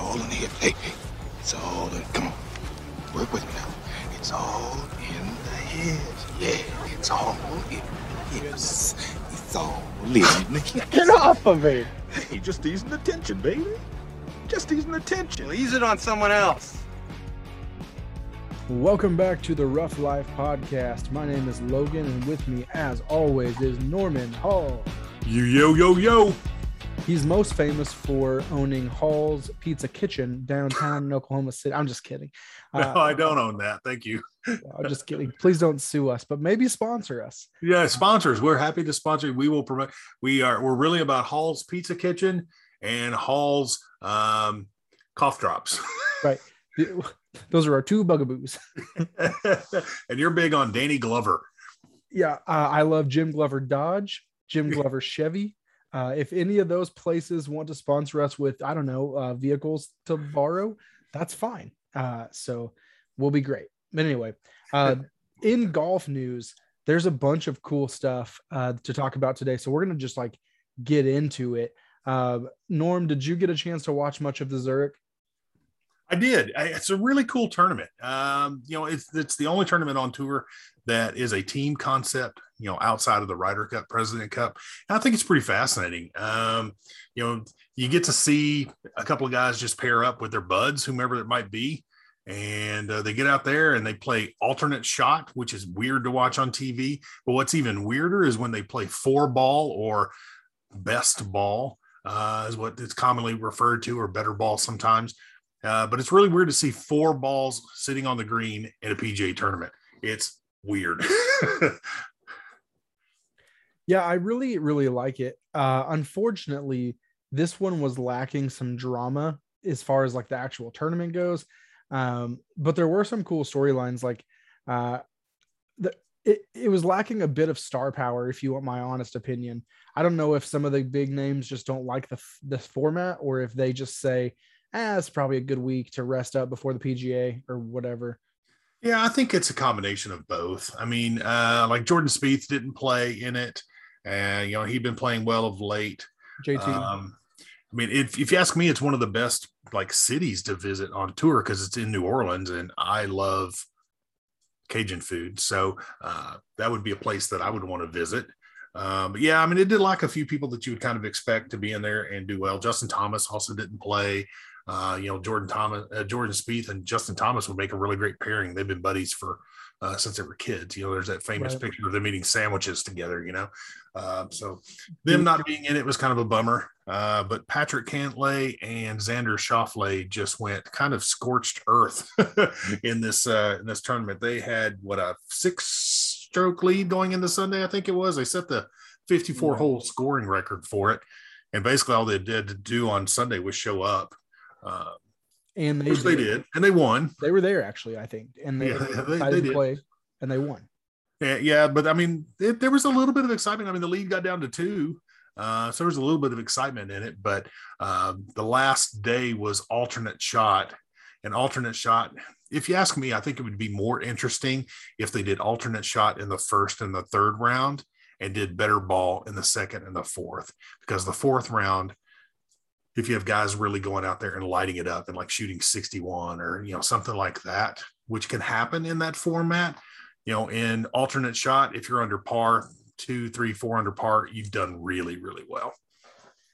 all in the head. Hey, hey, it's all in. Come on, work with me now. It's all in the head. Yeah, it's all in the hips. It's all in the Get off of me. Hey, just easing the tension, baby. Just easing the tension. Well, ease it on someone else. Welcome back to the Rough Life Podcast. My name is Logan, and with me, as always, is Norman Hall. Yo, yo, yo, yo. He's most famous for owning Hall's Pizza Kitchen downtown in Oklahoma City. I'm just kidding. No, I don't own that. Thank you. I'm just kidding. Please don't sue us, but maybe sponsor us. Yeah, sponsors. We're happy to sponsor. We will promote. We are. We're really about Hall's Pizza Kitchen and Hall's um, cough drops. Right. Those are our two bugaboos. and you're big on Danny Glover. Yeah, uh, I love Jim Glover Dodge, Jim Glover Chevy. Uh, if any of those places want to sponsor us with, I don't know, uh, vehicles to borrow, that's fine. Uh, so we'll be great. But anyway, uh, in golf news, there's a bunch of cool stuff uh, to talk about today. So we're gonna just like get into it. Uh, Norm, did you get a chance to watch much of the Zurich? I did. I, it's a really cool tournament. Um, you know, it's it's the only tournament on tour that is a team concept. You know, outside of the Ryder Cup, President Cup, and I think it's pretty fascinating. Um, you know, you get to see a couple of guys just pair up with their buds, whomever it might be, and uh, they get out there and they play alternate shot, which is weird to watch on TV. But what's even weirder is when they play four ball or best ball, uh, is what it's commonly referred to, or better ball sometimes. Uh, but it's really weird to see four balls sitting on the green in a PGA tournament. It's weird. Yeah, I really, really like it. Uh, unfortunately, this one was lacking some drama as far as like the actual tournament goes. Um, but there were some cool storylines. Like, uh, the it, it was lacking a bit of star power, if you want my honest opinion. I don't know if some of the big names just don't like the this format, or if they just say, "Ah, it's probably a good week to rest up before the PGA or whatever." Yeah, I think it's a combination of both. I mean, uh, like Jordan Spieth didn't play in it, and you know he'd been playing well of late. JT, Um, I mean, if, if you ask me, it's one of the best like cities to visit on tour because it's in New Orleans, and I love Cajun food, so uh, that would be a place that I would want to visit. Um, but yeah, I mean, it did like a few people that you would kind of expect to be in there and do well. Justin Thomas also didn't play. Uh, you know, Jordan Thomas, uh, Jordan Spieth, and Justin Thomas would make a really great pairing. They've been buddies for uh, since they were kids. You know, there's that famous Right. picture of them eating sandwiches together. You know, uh, so them not being in it was kind of a bummer. Uh, but Patrick Cantlay and Xander Schauffele just went kind of scorched earth in this uh, in this tournament. They had what a six stroke lead going into Sunday, I think it was. They set the 54 hole scoring record for it, and basically all they did to do on Sunday was show up. Uh, and they which they did, and they won. They were there actually, I think, and they, Yeah, they- they did. play, and they won. Yeah, yeah, but I mean, it, there was a little bit of excitement. I mean, the lead got down to two, uh, so there was a little bit of excitement in it. But um, the last day was alternate shot, and alternate shot. If you ask me, I think it would be more interesting if they did alternate shot in the first and the third round, and did better ball in the second and the fourth, because the fourth round. If you have guys really going out there and lighting it up and like shooting 61 or you know something like that, which can happen in that format, you know, in alternate shot, if you're under par, two, three, four under par, you've done really, really well.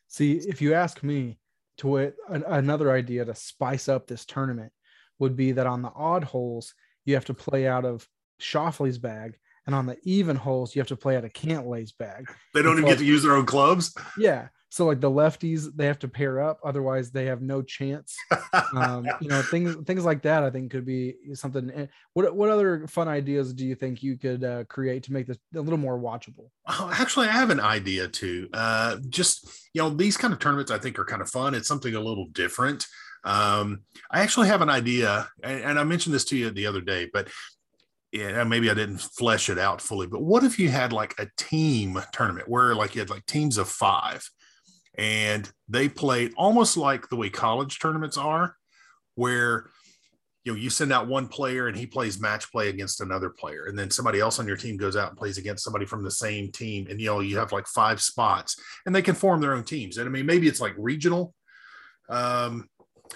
See, if you ask me, to what an, another idea to spice up this tournament would be that on the odd holes you have to play out of Schauffele's bag, and on the even holes you have to play out of Cantlay's bag. They don't even get to use their own clubs. Yeah, so like the lefties, they have to pair up, otherwise they have no chance. Um, you know, things things like that. I think could be something. eh, What what other fun ideas do you think you could uh, create to make this a little more watchable? Oh, actually, I have an idea too. Uh, just you know, these kind of tournaments I think are kind of fun. It's something a little different. Um, I actually have an idea, and, and I mentioned this to you the other day, but yeah, maybe I didn't flesh it out fully. But what if you had like a team tournament where like you had like teams of five, and they played almost like the way college tournaments are, where you know you send out one player and he plays match play against another player and then somebody else on your team goes out and plays against somebody from the same team and you know you have like five spots and they can form their own teams. And i mean maybe it's like regional um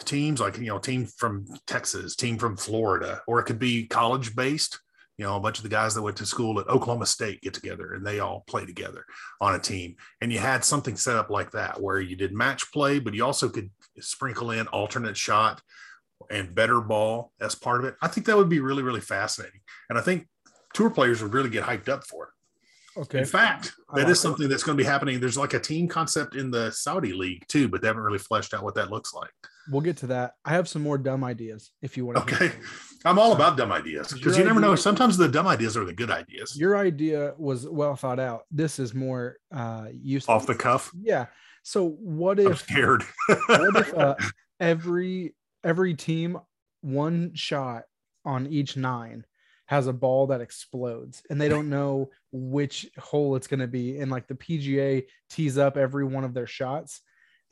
teams like you know team from texas team from florida or it could be college based you know a bunch of the guys that went to school at oklahoma state get together and they all play together on a team. And you had something set up like that where you did match play but you also could sprinkle in alternate shot and better ball as part of it. I think that would be really really fascinating. And i think tour players would really get hyped up for it Okay. in fact, that like is something that's going to be happening. There's like a team concept in the Saudi league too, but they haven't really fleshed out what that looks like. We'll get to that. I have some more dumb ideas if you want to. Okay. I'm all about dumb ideas because you never know. Sometimes the dumb ideas are the good ideas. Your idea was well thought out. This is more uh useful. Off the cuff. Yeah. So what I'm if scared. what if uh, every every team one shot on each nine has a ball that explodes and they don't know which hole it's going to be. And like the PGA tees up every one of their shots.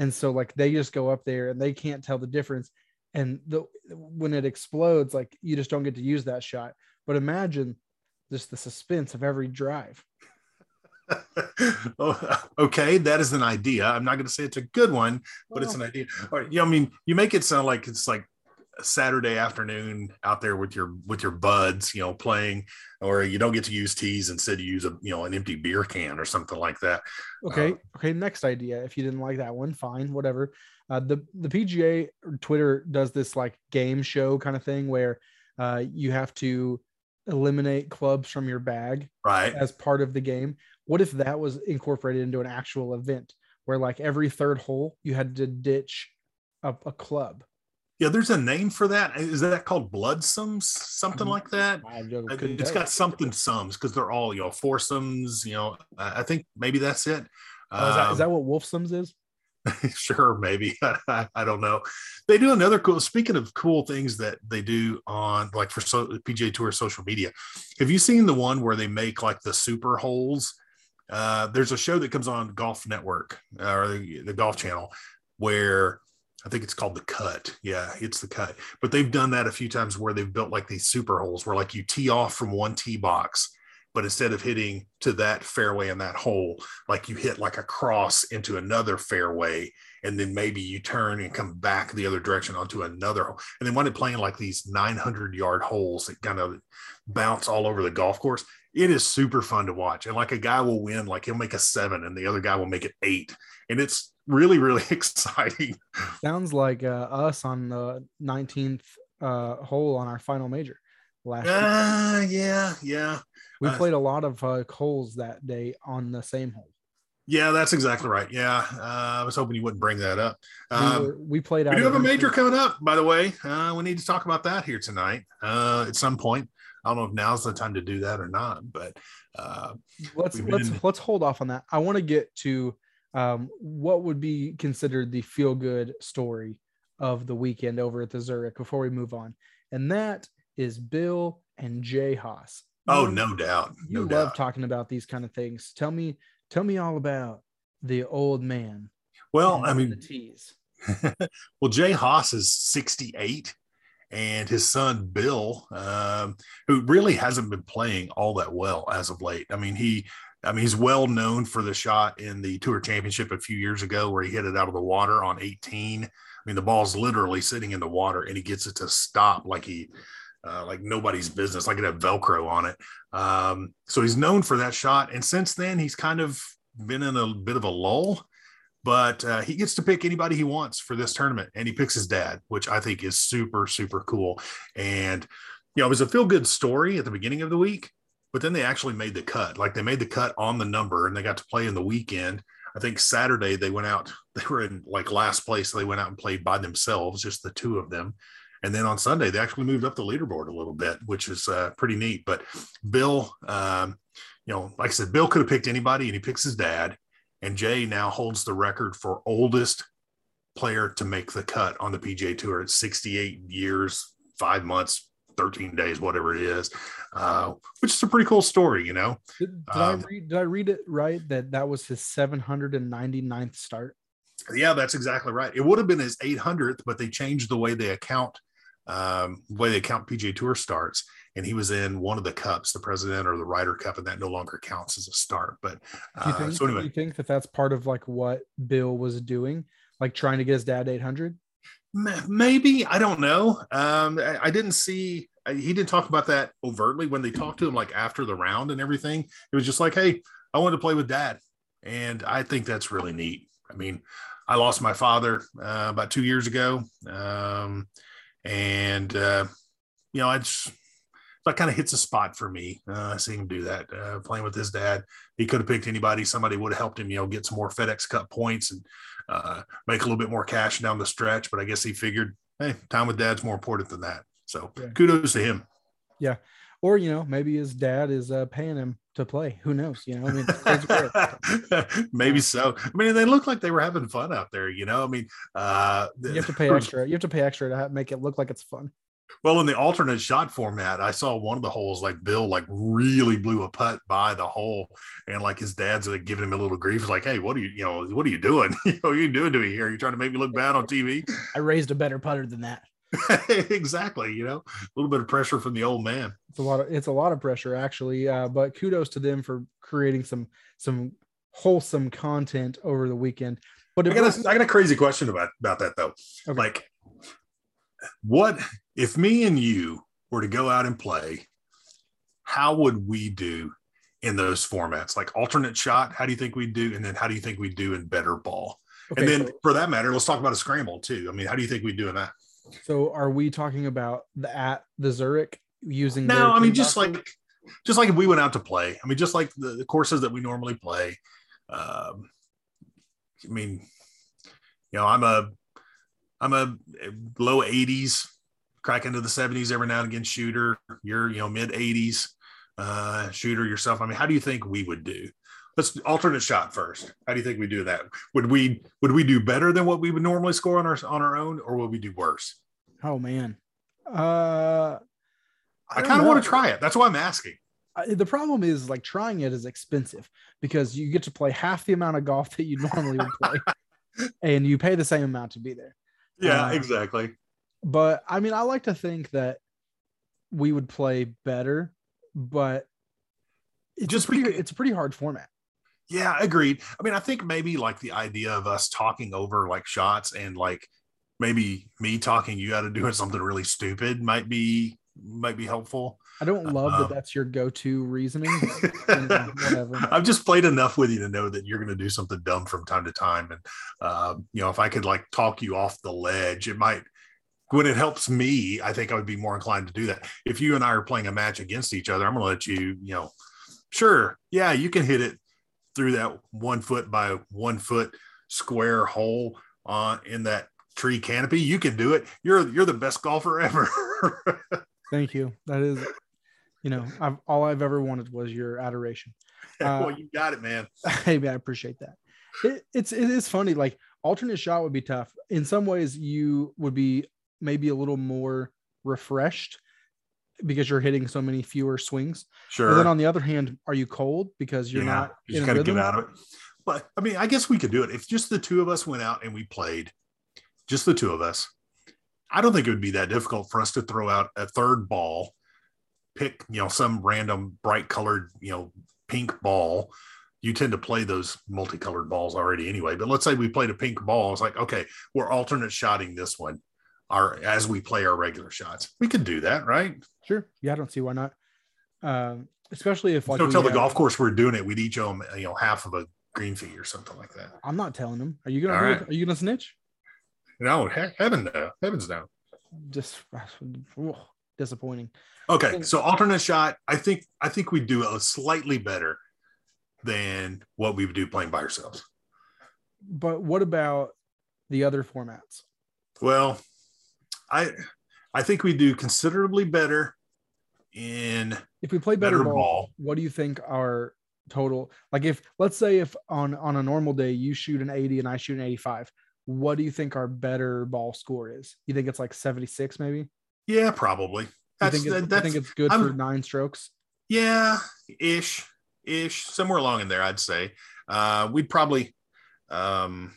And so like they just go up there and they can't tell the difference. And the when it explodes like you just don't get to use that shot. But imagine just the suspense of every drive. Oh, okay, that is an idea. I'm not going to say it's a good one, but it's an idea. All right, yeah, I mean, you make it sound like it's like Saturday afternoon out there with your with your buds, you know, playing, or you don't get to use tees instead you use a you know an empty beer can or something like that. Okay. Uh, okay. Next idea. If you didn't like that one, fine, whatever. Uh, the the PGA Twitter does this like game show kind of thing where uh, you have to eliminate clubs from your bag Right. as part of the game. What if that was incorporated into an actual event where like every third hole you had to ditch a, a club? Yeah, there's a name for that. Is that called bloodsomes? Something Mhm. like that. I don't- couldn't It's got something sums because they're all you know foursomes. You know, I think maybe that's it. Oh, is, that, is Um, that what Wolfsums is? sure maybe I, I don't know they do another cool speaking of cool things that they do on like for so, pga tour social media have you seen the one where they make like the super holes uh, there's a show that comes on golf network uh, or the, the golf channel where i think it's called the cut. Yeah it's the cut. But they've done that a few times where they've built like these super holes where like you tee off from one tee box but instead of hitting to that fairway and that hole like you hit like a cross into another fairway and then maybe you turn and come back the other direction onto another hole and then when it playing like these 900 yard holes that kind of bounce all over the golf course. It is super fun to watch and like a guy will win like he'll make a seven and the other guy will make it eight and it's really really exciting Sounds like uh, us on the 19th uh, hole on our final major last year. uh, yeah yeah We uh, played a lot of uh, holes that day on the same hole. yeah that's exactly right yeah uh, i was hoping you wouldn't bring that up We, um, were- we played out. We do have a major coming up, by the way. Uh, we need to talk about that here tonight uh, at some point. I don't know if now's the time to do that or not, but uh, Let's let's been- let's hold off on that. I want to get to um, what would be considered the feel good story of the weekend over at the Zurich before we move on, and that is Bill and Jay Haas. oh, You- no doubt, you no love doubt. talking about these kind of things. Tell me, tell me all about the old man. Well, I mean, the tease. well, Jay Haas is 68, and his son Bill, um, who really hasn't been playing all that well as of late. I mean, he, I mean, he's well known for the shot in the Tour Championship a few years ago where he hit it out of the water on 18. I mean, the ball's literally sitting in the water, and he gets it to stop like he. Uh, like nobody's business, like it had Velcro on it. Um, so he's known for that shot. And since then, he's kind of been in a bit of a lull but uh, he gets to pick anybody he wants for this tournament and he picks his dad which i think is super super cool and you know it was a feel good story at the beginning of the week but then they actually made the cut. Like they made the cut on the number and they got to play in the weekend. I think saturday they went out they were in like last place. So they went out and played by themselves just the two of them. And then on sunday they actually moved up the leaderboard a little bit which is uh, pretty neat. But bill um, you know like i said bill could have picked anybody and he picks his dad. And Jay now holds the record for oldest player to make the cut on the PGA Tour. At 68 years, five months, 13 days, whatever it is, uh, which is a pretty cool story, you know. Did, did um, I read? Did I read it right? That that was his 799th start. Yeah, that's exactly right. It would have been his 800th, but they changed the way they account, um, the way they count PGA Tour starts. And he was in one of the cups, the President or the Ryder Cup, and that no longer counts as a start. But Do you uh, think? so do you think that that's part of like what Bill was doing, like trying to get his dad 800? Maybe I don't know. Um, I, I didn't see. He didn't talk about that overtly when they talked to him, like after the round and everything. It was just like, "Hey, I wanted to play with Dad," and I think that's really neat. I mean, I lost my father uh, about two years ago, um, and uh, you know, it's that kind of hits a spot for me. Uh, seeing him do that, uh, playing with his dad. He could have picked anybody. Somebody would have helped him, you know, get some more FedEx Cup points and uh, make a little bit more cash down the stretch. But I guess he figured, hey, time with dad's more important than that. So yeah. kudos to him. Yeah. Or, you know, maybe his dad is uh, paying him to play. Who knows? You know, I mean, maybe so. I mean, they look like they were having fun out there. You know, I mean, uh, you have to pay extra. You have to pay extra to make it look like it's fun. Well, in the alternate shot format, I saw one of the holes like Bill like really blew a putt by the hole, and like his dad's like giving him a little grief. He's like, "Hey, what are you, you know, what are you doing? you know, what are you doing to me here? Are you trying to make me look bad on TV?" I raised a better putter than that. exactly. You know, a little bit of pressure from the old man. It's a lot of it's a lot of pressure actually. Uh, but kudos to them for creating some some wholesome content over the weekend. But I got, a, I got a crazy question about about that though. Okay. Like, what if me and you were to go out and play? How would we do in those formats? Like alternate shot, how do you think we'd do? And then how do you think we'd do in better ball? Okay, and then so, for that matter, let's talk about a scramble too. I mean, how do you think we'd do in that? So are we talking about the at the Zurich using No, I mean just like just like if we went out to play. I mean, just like the, the courses that we normally play. Um, I mean, you know, I'm a I'm a low 80s, crack into the 70s every now and again shooter. You're, you know, mid 80s uh, shooter yourself. I mean, how do you think we would do? Let's alternate shot first. How do you think we do that? Would we would we do better than what we would normally score on our on our own, or would we do worse? Oh man, uh, I, I kind of want to try it. That's why I'm asking. the problem is like trying it is expensive because you get to play half the amount of golf that you normally would play, and you pay the same amount to be there. Yeah, um, exactly. But I mean, I like to think that we would play better, but it's just pretty, it's a pretty hard format. Yeah, agreed. I mean, I think maybe like the idea of us talking over like shots and like maybe me talking you out of doing something really stupid might be might be helpful. I don't love um, that that's your go-to reasoning. whatever. I've just played enough with you to know that you're going to do something dumb from time to time, and uh, you know if I could like talk you off the ledge, it might. When it helps me, I think I would be more inclined to do that. If you and I are playing a match against each other, I'm going to let you, you know, sure, yeah, you can hit it through that one foot by one foot square hole on in that tree canopy. You can do it. You're you're the best golfer ever. Thank you. That is, you know, I've all I've ever wanted was your adoration. Uh, well, you got it, man. Hey, man, I appreciate that. It, it's it is funny. Like alternate shot would be tough. In some ways, you would be maybe a little more refreshed because you're hitting so many fewer swings. Sure. And then on the other hand, are you cold because you're yeah, not? You just got to get out of it. But I mean, I guess we could do it if just the two of us went out and we played, just the two of us. I don't think it would be that difficult for us to throw out a third ball, pick you know some random bright colored you know pink ball. You tend to play those multicolored balls already anyway. But let's say we played a pink ball. It's like okay, we're alternate shotting this one our as we play our regular shots. We could do that, right? Sure. Yeah, I don't see why not. Um, especially if like don't tell the golf course we're doing it. We'd each owe them, you know, half of a green fee or something like that. I'm not telling them. Are you gonna? Right. Are you gonna snitch? No, heaven no, heavens no. Just oh, disappointing. Okay, so alternate shot. I think I think we do a slightly better than what we would do playing by ourselves. But what about the other formats? Well, I I think we do considerably better in if we play better, better ball, ball, What do you think our total like if let's say if on on a normal day you shoot an 80 and I shoot an 85, what do you think our better ball score is? You think it's like 76 maybe? Yeah, probably. That's, you think, it's, that's, think it's good I'm, for nine strokes? Yeah, ish, ish, somewhere along in there, I'd say. Uh, we'd probably um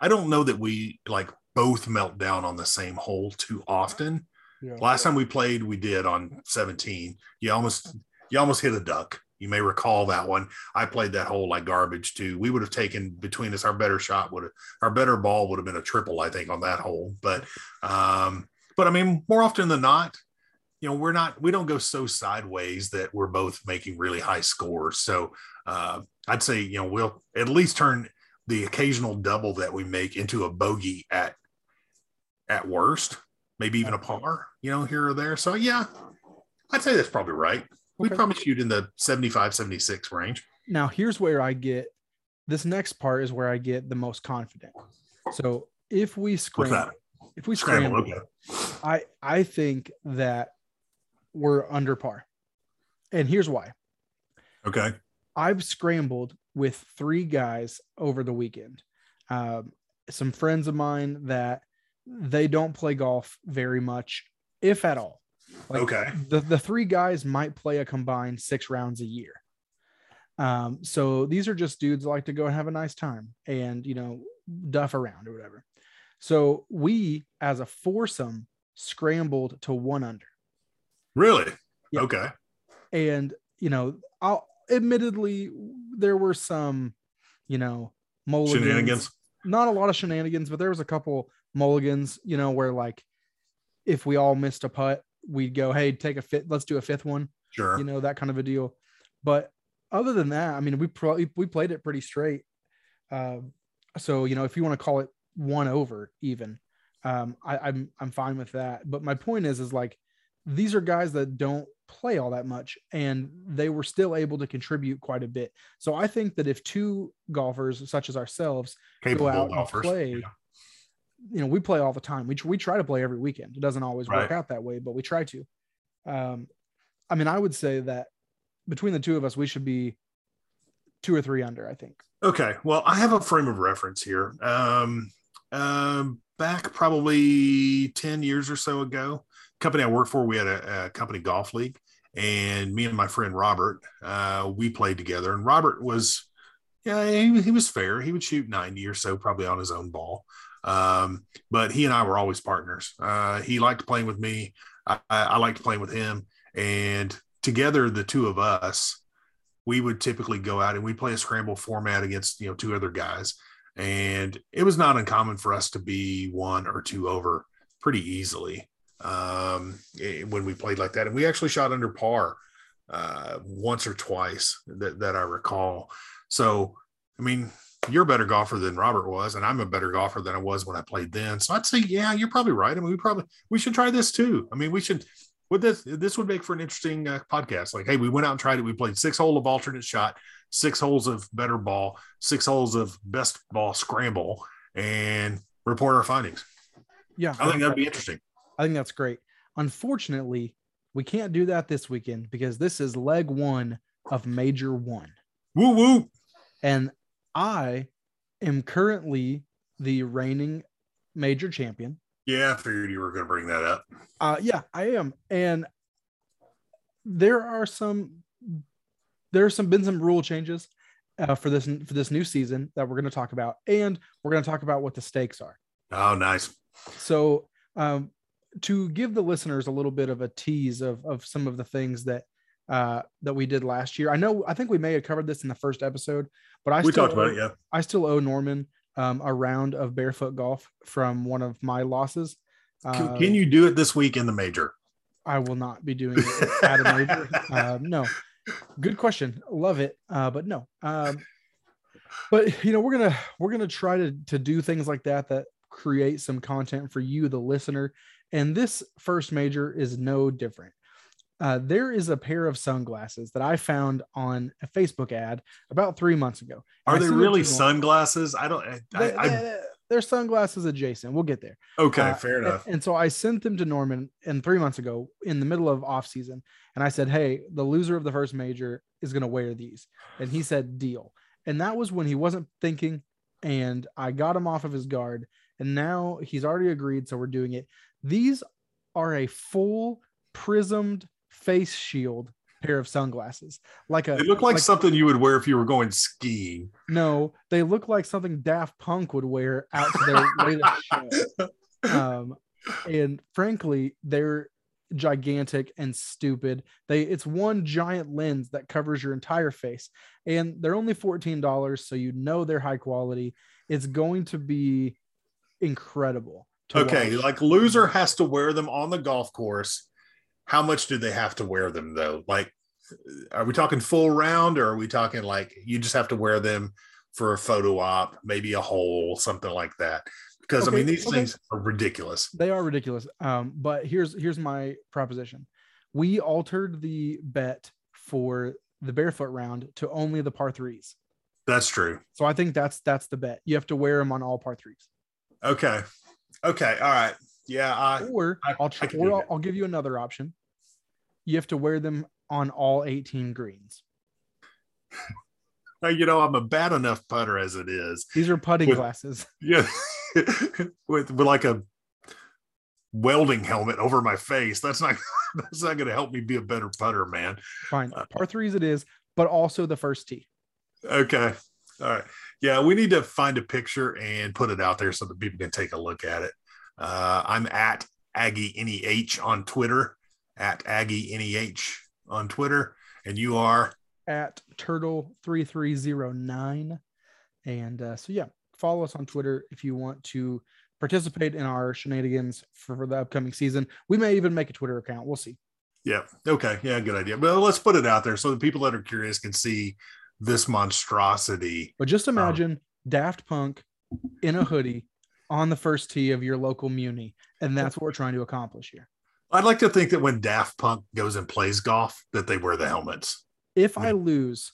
I don't know that we like both melt down on the same hole too often. Yeah. Last time we played, we did on 17. You almost you almost hit a duck You may recall that one. I played that hole like garbage too. We would have taken between us our better shot would have our better ball would have been a triple, I think, on that hole. But um, but I mean, more often than not, you know, we're not we don't go so sideways that we're both making really high scores. So uh, I'd say you know we'll at least turn the occasional double that we make into a bogey at at worst, maybe even a par, you know, here or there. So yeah, I'd say that's probably right. We'd Okay. probably shoot in the 75, 76 range. Now, here's where I get this next part is where I get the most confident. So if we scramble, if we Scramble. scramble, Okay. I I think that we're under par. And here's why. Okay. I've scrambled with three guys over the weekend. Um, some friends of mine that they don't play golf very much, if at all. Like, Okay. The, the three guys might play a combined six rounds a year. Um, so these are just dudes like to go and have a nice time and, you know, duff around or whatever. So we, as a foursome, scrambled to one under Really? Yeah. Okay. and you know i'll admittedly there were some you know mulligans Shenanigans. not a lot of shenanigans but there was a couple mulligans you know where like if we all missed a putt we'd go hey take a fit let's do a fifth one Sure. you know that kind of a deal but other than that i mean we pro- we played it pretty straight um so you know if you want to call it one over even um I, i'm i'm fine with that but my point is is like these are guys that don't play all that much and they were still able to contribute quite a bit so i think that if two golfers such as ourselves Capable out and play. Yeah. You know we play all the time we, we try to play every weekend it doesn't always work out that way but we try to um i mean i would say that between the two of us we should be two or three under i think Okay. Well, I have a frame of reference here. Um, um, back probably 10 years or so ago, company I worked for, we had a, a company golf league, and me and my friend Robert, uh, we played together. And Robert was, yeah, he, he was fair. He would shoot 90 or so, probably on his own ball. Um, but he and I were always partners. Uh, he liked playing with me. I, I, liked playing with him. And together, the two of us, we would typically go out and we play a scramble format against you know two other guys and it was not uncommon for us to be one or two over pretty easily um, eh, when we played like that and we actually shot under par uh, once or twice that, that i recall so i mean you're a better golfer than robert was and i'm a better golfer than i was when i played then. So i'd say yeah you're probably right. I mean we probably we should try this too. I mean we should would this this would make for an interesting uh, podcast. Like hey we went out and tried it. We played six hole of alternate shot six holes of better ball six holes of best ball scramble and report our findings. Yeah. I think that'd be interesting. I think that's great. Unfortunately we can't do that this weekend because this is leg one of major one. Woo woo and i am currently the reigning major champion. Yeah i figured you were going to bring that up. Uh, yeah, I am, and there are some there's some been some rule changes uh, for this for this new season that we're going to talk about, and we're going to talk about what the stakes are. oh nice. So, um, to give the listeners a little bit of a tease of of some of the things that uh, that we did last year, I know I think we may have covered this in the first episode, but I we still talked about owe- it yeah I still owe Norman um, a round of barefoot golf from one of my losses. can, Uh, can you do it this week in the major I will not be doing it at a major. um, no, good question. Love it, uh, but no. Um, but you know, we're gonna we're gonna try to to do things like that that create some content for you, the listener. And this first major is no different. Uh, there is a pair of sunglasses that I found on a Facebook ad about three months ago. And are I they really sunglasses i don't I, They, I, they, they're sunglasses adjacent. We'll get there. okay Uh, fair and- enough And, so I sent them to Norman and three months ago in the middle of off season. And I said, Hey, the loser of the first major is going to wear these. And he said, deal. And that was when he wasn't thinking. And I got him off of his guard. And now he's already agreed. So we're doing it. These are a full prismed face shield pair of sunglasses. Like a, they look like, something you would wear if you were going skiing no, they look like something Daft Punk would wear out to their latest show. Um, and frankly, they're gigantic and stupid. They it's one giant lens that covers your entire face, and they're only fourteen dollars, so you know they're high quality. It's going to be incredible. to Okay, watch. like loser has to wear them on the golf course. How much do they have to wear them though? Like, are we talking full round or are we talking like you just have to wear them for a photo op, maybe a hole, something like that? Because I mean, these okay. things are ridiculous. they are ridiculous. Um, but here's here's my proposition. We altered the bet for the barefoot round to only the par threes. That's true. So I think that's that's the bet. You have to wear them on all par threes. Okay. Okay. All right. Yeah. I, Or I- I'll I tr- can or I'll. I'll give you another option. You have to wear them on all 18 greens. you know, I'm a bad enough putter as it is. These are putting With- glasses. Yeah. with, with like a welding helmet over my face. That's not, that's not going to help me be a better putter, man. Fine. Uh, Par threes it is, but also the first tee. Okay. All right. Yeah, we need to find a picture and put it out there so that people can take a look at it. Uh, I'm at Aggie NEH on Twitter, at Aggie NEH on Twitter, and you are at turtle 3309 and uh, so yeah follow us on twitter if you want to participate in our shenanigans for, for the upcoming season we may even make a twitter account we'll see yeah. Okay. Yeah, good idea. But let's put it out there so the people that are curious can see this monstrosity. but just imagine daft punk in a hoodie on the first tee of your local muni and that's what we're trying to accomplish here I'd like to think that when Daft Punk goes and plays golf, that they wear the helmets. if i lose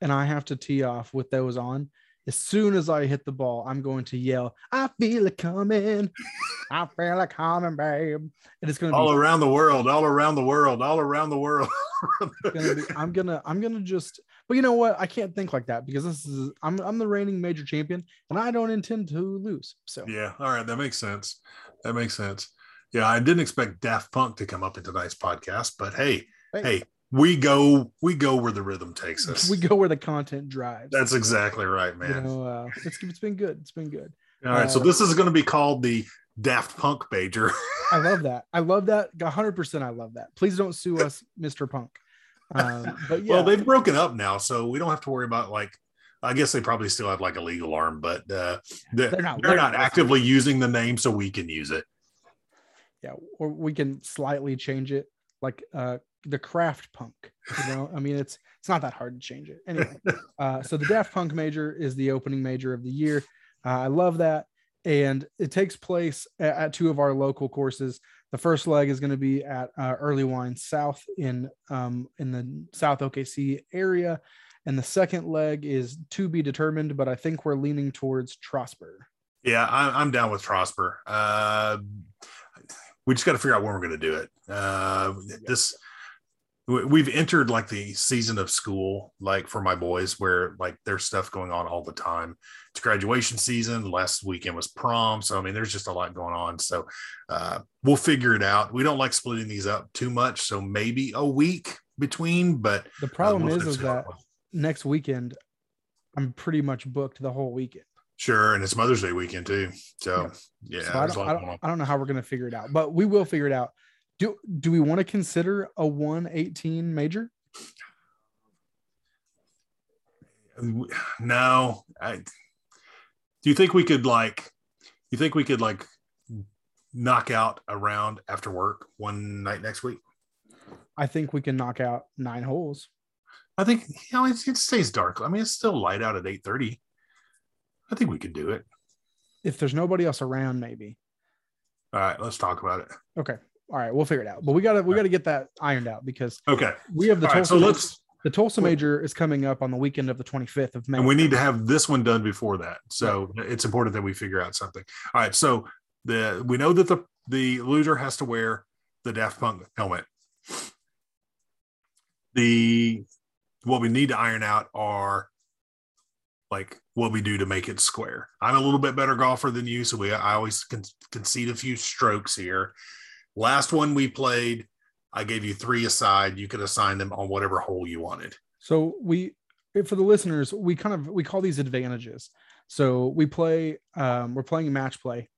and i have to tee off with those on as soon as i hit the ball i'm going to yell i feel it coming i feel it coming babe and it's going to be All around the world, all around the world, all around the world. gonna be, I'm gonna I'm gonna just but you know what I can't think like that because this is I'm I'm the reigning major champion and I don't intend to lose so Yeah. All right. That makes sense. That makes sense. Yeah. I didn't expect Daft Punk to come up in tonight's podcast, but hey, Hey. hey, we go, we go where the rhythm takes us. we go where the content drives That's exactly right, you man. know uh, it's it's been good it's been good All right. So uh, this is going to be called the Daft Punk Major. I love that I love that 100 percent I love that please don't sue us Mr. Punk um, but yeah. Well, they've broken up now, so we don't have to worry about like. I guess they probably still have like a legal arm, but uh, they're, They're not- they're they're not actively using the name, so we can use it. yeah or we can slightly change it like uh the craft punk you know? I mean it's it's not that hard to change it. Anyway uh so the daft punk major is the opening major of the year. Uh, i love that. And it takes place at, at two of our local courses the first leg is going to be at uh, Earlywine south in um in the south okc area and the second leg is to be determined but i think we're leaning towards trosper Yeah, I, I'm down with Trosper. Uh, we just got to figure out when we're going to do it. Uh, this we've entered like the season of school, like for my boys, where like there's stuff going on all the time. It's graduation season. Last weekend was prom, so I mean, there's just a lot going on. So uh, we'll figure it out. We don't like splitting these up too much, so maybe a week between. But the uh, problem we'll is is that next weekend i'm pretty much booked the whole weekend sure, and it's Mother's Day weekend too. So yeah, So I don't, I, don't. I don't know how we're going to figure it out, but we will figure it out. Do do we want to consider a 118 major? No, I. Do you think we could like? You think we could like knock out a round after work one night next week? I think we can knock out nine holes. I think you know it, it stays dark. I mean, it's still light out at eight thirty. I think we could do it. If there's nobody else around, maybe. All right, let's talk about it. Okay. All right, we'll figure it out. But we gotta we gotta get that ironed out because Okay, we have the all right. Tulsa So let's, the Tulsa major is coming up on the weekend of the 25th of May. and we need to have this one done before that. So it's important that we figure out something. All right, so the we know that the the loser has to wear the Daft Punk helmet. The what we need to iron out are like what we do to make it square. I'm a little bit better golfer than you, so we I always con- concede a few strokes here. Last one we played, I gave you three aside. You could assign them on whatever hole you wanted. So we, for the listeners, we kind of we call these advantages. So we play, um, we're playing match play,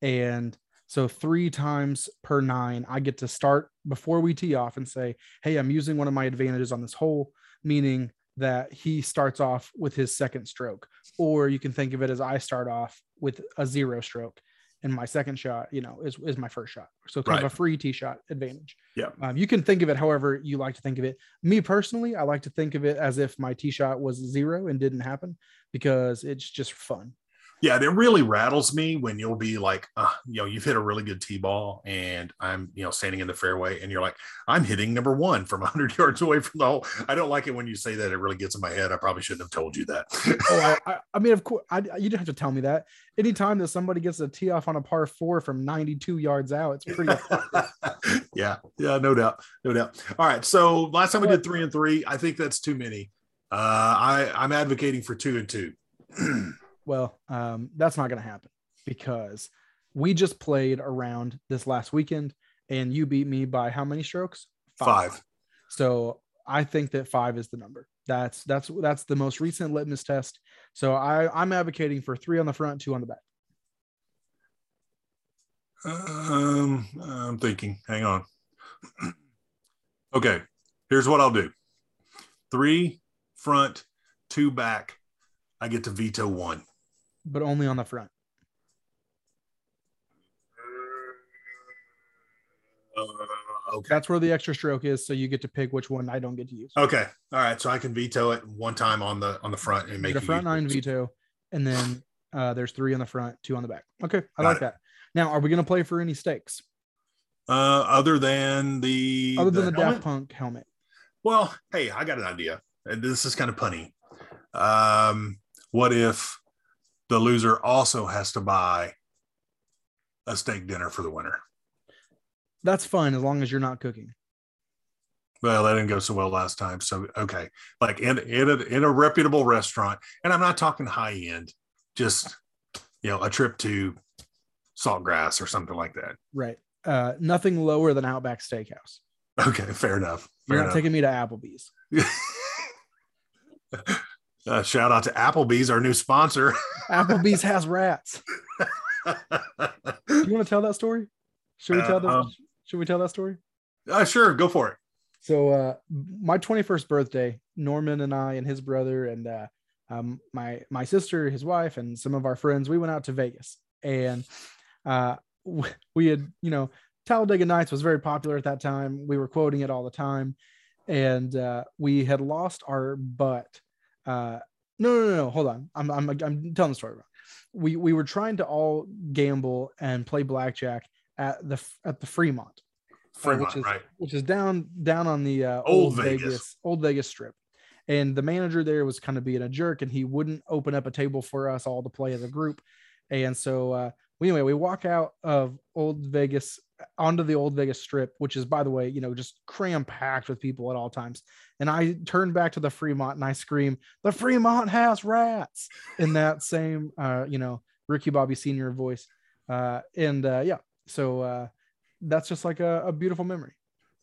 and So three times per nine, I get to start before we tee off and say, Hey, I'm using one of my advantages on this hole, meaning that he starts off with his second stroke. Or you can think of it as I start off with a zero stroke and my second shot, you know, is, is my first shot. So kind Right. of a free tee shot advantage. Yeah. Um, you can think of it however you like to think of it. Me personally, I like to think of it as if my tee shot was zero and didn't happen because it's just fun. Yeah, it really rattles me when you'll be like, uh, you know, you've hit a really good tee ball, and I'm, you know, standing in the fairway, and you're like, I'm hitting number one from 100 yards away from the hole. I don't like it when you say that. It really gets in my head. I probably shouldn't have told you that. Oh, I, I, mean, of course, I, you don't have to tell me that. Anytime that somebody gets a tee off on a par four from 92 yards out, it's pretty. yeah, yeah, no doubt, no doubt. All right, so last time we did three and three, I think that's too many. Uh, I I'm advocating for two and two. well, um, that's not going to happen because we just played around this last weekend and you beat me by how many strokes? Five. So I think that five is the number. That's that's that's the most recent litmus test. So I I'm advocating for three on the front, two on the back. Um, I'm thinking. Hang on. okay, here's what I'll do: three front, two back. I get to veto one. But only on the front. Uh, okay. That's where the extra stroke is. So you get to pick which one I don't get to use. Okay. All right. So I can veto it one time on the on the front and make the you front nine veto, and then uh, there's three on the front, two on the back. Okay, I Got like it. that. Now, are we going to play for any stakes Uh, other than the other than the, helmet? Daft Punk helmet? Well, hey, I got an idea. This is kind of punny. Um, what if the loser also has to buy a steak dinner for the winner? That's fine as long as you're not cooking. Well, that didn't go so well last time. So okay, like in in a, in a reputable restaurant, and I'm not talking high end, just you know, a trip to Saltgrass or something like that. Right. Uh, nothing lower than Outback Steakhouse. Okay, fair enough. You're not enough. taking me to Applebee's. uh, shout out to Applebee's, our new sponsor. Applebee's has rats. You want to tell that story? Should we tell the, Um, Should we tell that story? uh, sure, go for it. So uh my 21st birthday, Norman and I and his brother and uh um my my sister, his wife, and some of our friends, we went out to Vegas. And uh we had, you know, Talladega Nights was very popular at that time. We were quoting it all the time. And uh we had lost our butt. Uh no, no, no, no, hold on. I'm I'm I'm telling the story wrong. We we were trying to all gamble and play blackjack at the at the Fremont Fremont, which is right? which is down down on the uh, Old old Vegas. Vegas. old Vegas strip. And the manager there was kind of being a jerk, and he wouldn't open up a table for us all to play as a group. And so, uh, we, anyway, we walk out of Old Vegas onto the Old Vegas Strip, which is, by the way, you know, just cram packed with people at all times. And I turn back to the Fremont and I scream, "The Fremont has rats!" in that same, uh, you know, Ricky Bobby Senior voice. Uh, and uh, yeah, so uh, that's just like a, a beautiful memory.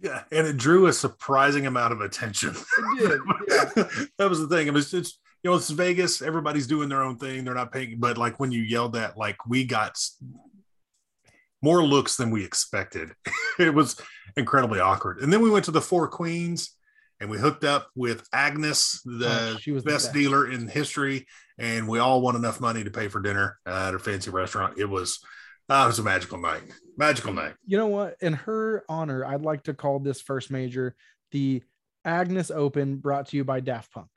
Yeah, and it drew a surprising amount of attention. It did, yeah. that was the thing. It was just you know it's Vegas. Everybody's doing their own thing. They're not paying. But like when you yelled that, like we got more looks than we expected. it was incredibly awkward. And then we went to the Four Queens, and we hooked up with Agnes, the Oh, she was the best best. dealer in history, and we all won enough money to pay for dinner at a fancy restaurant. It was. Uh, it was a magical night. Magical night. You know what? In her honor, I'd like to call this first major the Agnes Open brought to you by Daft Punk.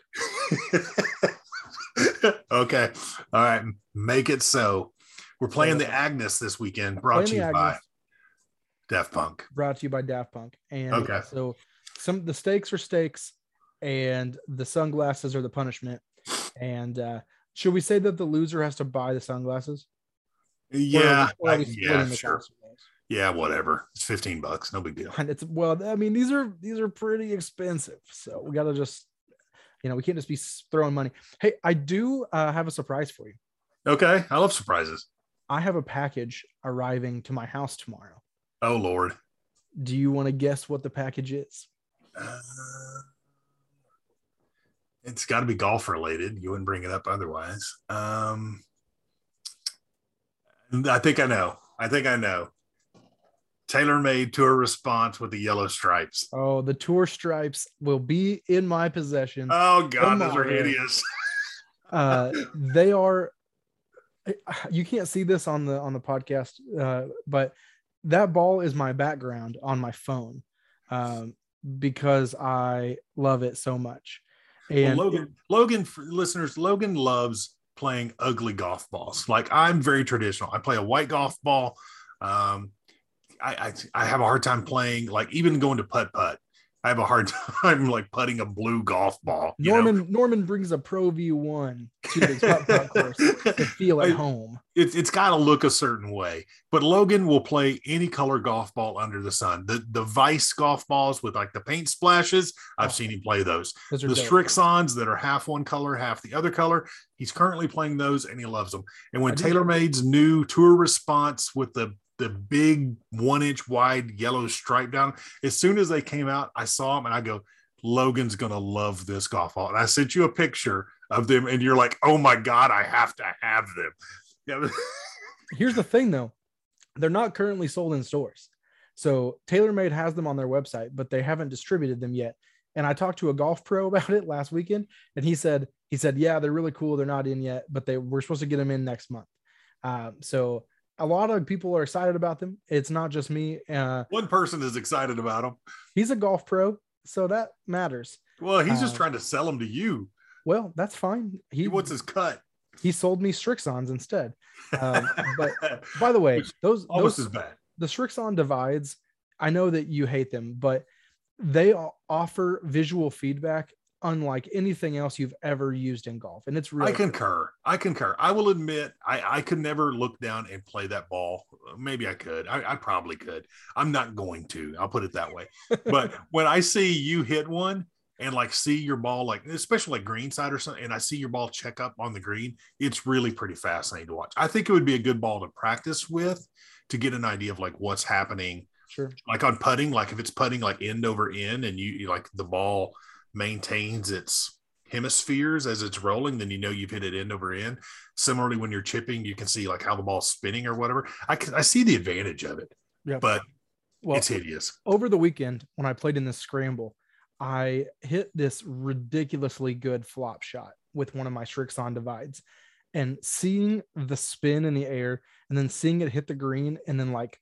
okay. All right. Make it so. We're playing the Agnes this weekend, brought to you by Daft Punk. brought to you by Daft Punk. And Okay. so some the stakes are stakes and the sunglasses are the punishment. And uh should we say that the loser has to buy the sunglasses? We- Yeah. are I- yeah, sure. cost of those? Yeah, whatever. It's 15 bucks. No big deal. And it's well, I mean, these are these are pretty expensive. So we gotta just you know, we can't just be throwing money. Hey, I do uh, have a surprise for you. Okay. I love surprises. I have a package arriving to my house tomorrow. Oh, Lord. Do you want to guess what the package is? Uh, it's got to be golf related. You wouldn't bring it up otherwise. Um, I think I know. I think I know. TaylorMade tour response with the yellow stripes. Oh, the tour stripes will be in my possession. Oh God, those are hideous. uh they are you can't see this on the on the podcast uh but that ball is my background on my phone um because i love it so much Well, and Logan, Logan, for listeners, Logan loves playing ugly golf balls. Like I'm very traditional. I play a white golf ball. Um, I, I I have a hard time playing, like even going to putt putt. I have a hard time like putting a blue golf ball. you know? norman norman brings a pro v1 to the putt putt course to feel at I- home it's it's got to look a certain way. But Logan will play any color golf ball under the sun. The the Vice golf balls with like the paint splashes, I've Oh. seen him play those. those The dope. Strixons that are half one color, half the other color. He's currently playing those and he loves them. And when. TaylorMade's new tour response with the the big one inch wide yellow stripe down, as soon as they came out, I saw them and I go, Logan's gonna love this golf ball. And I sent you a picture of them, and you're like, oh my god, I have to have them. Yeah. here's the thing though they're not currently sold in stores so TaylorMade has them on their website but they haven't distributed them yet and i talked to a golf pro about it last weekend and he said he said yeah they're really cool they're not in yet but they we're supposed to get them in next month um, so a lot of people are excited about them it's not just me uh, One person is excited about them. he's a golf pro so that matters Well, he's just Uh, trying to sell them to you. well that's fine He he wants his cut. he sold me strixons instead um, but by the way Which those almost those as bad. the Strixon divides, I know that you hate them, but they offer visual feedback unlike anything else you've ever used in golf. And it's really I concur. I concur. I will admit, I, I could never look down and play that ball. Maybe I could. I, I probably could. I'm not going to. I'll put it that way. But when I see you hit one and like see your ball, like especially like greenside or something, and I see your ball check up on the green, it's really pretty fascinating to watch. I think it would be a good ball to practice with to get an idea of like what's happening sure. like on putting, like if it's putting like end over end and you like the ball maintains its hemispheres as it's rolling, then you know you've hit it end over end. Similarly, when you're chipping, you can see like how the ball's spinning or whatever. I can, I see the advantage of it, Yeah. but Well, it's hideous. over the weekend when I played in this scramble, I hit this ridiculously good flop shot with one of my Strixon divides. And seeing the spin in the air and then seeing it hit the green and then like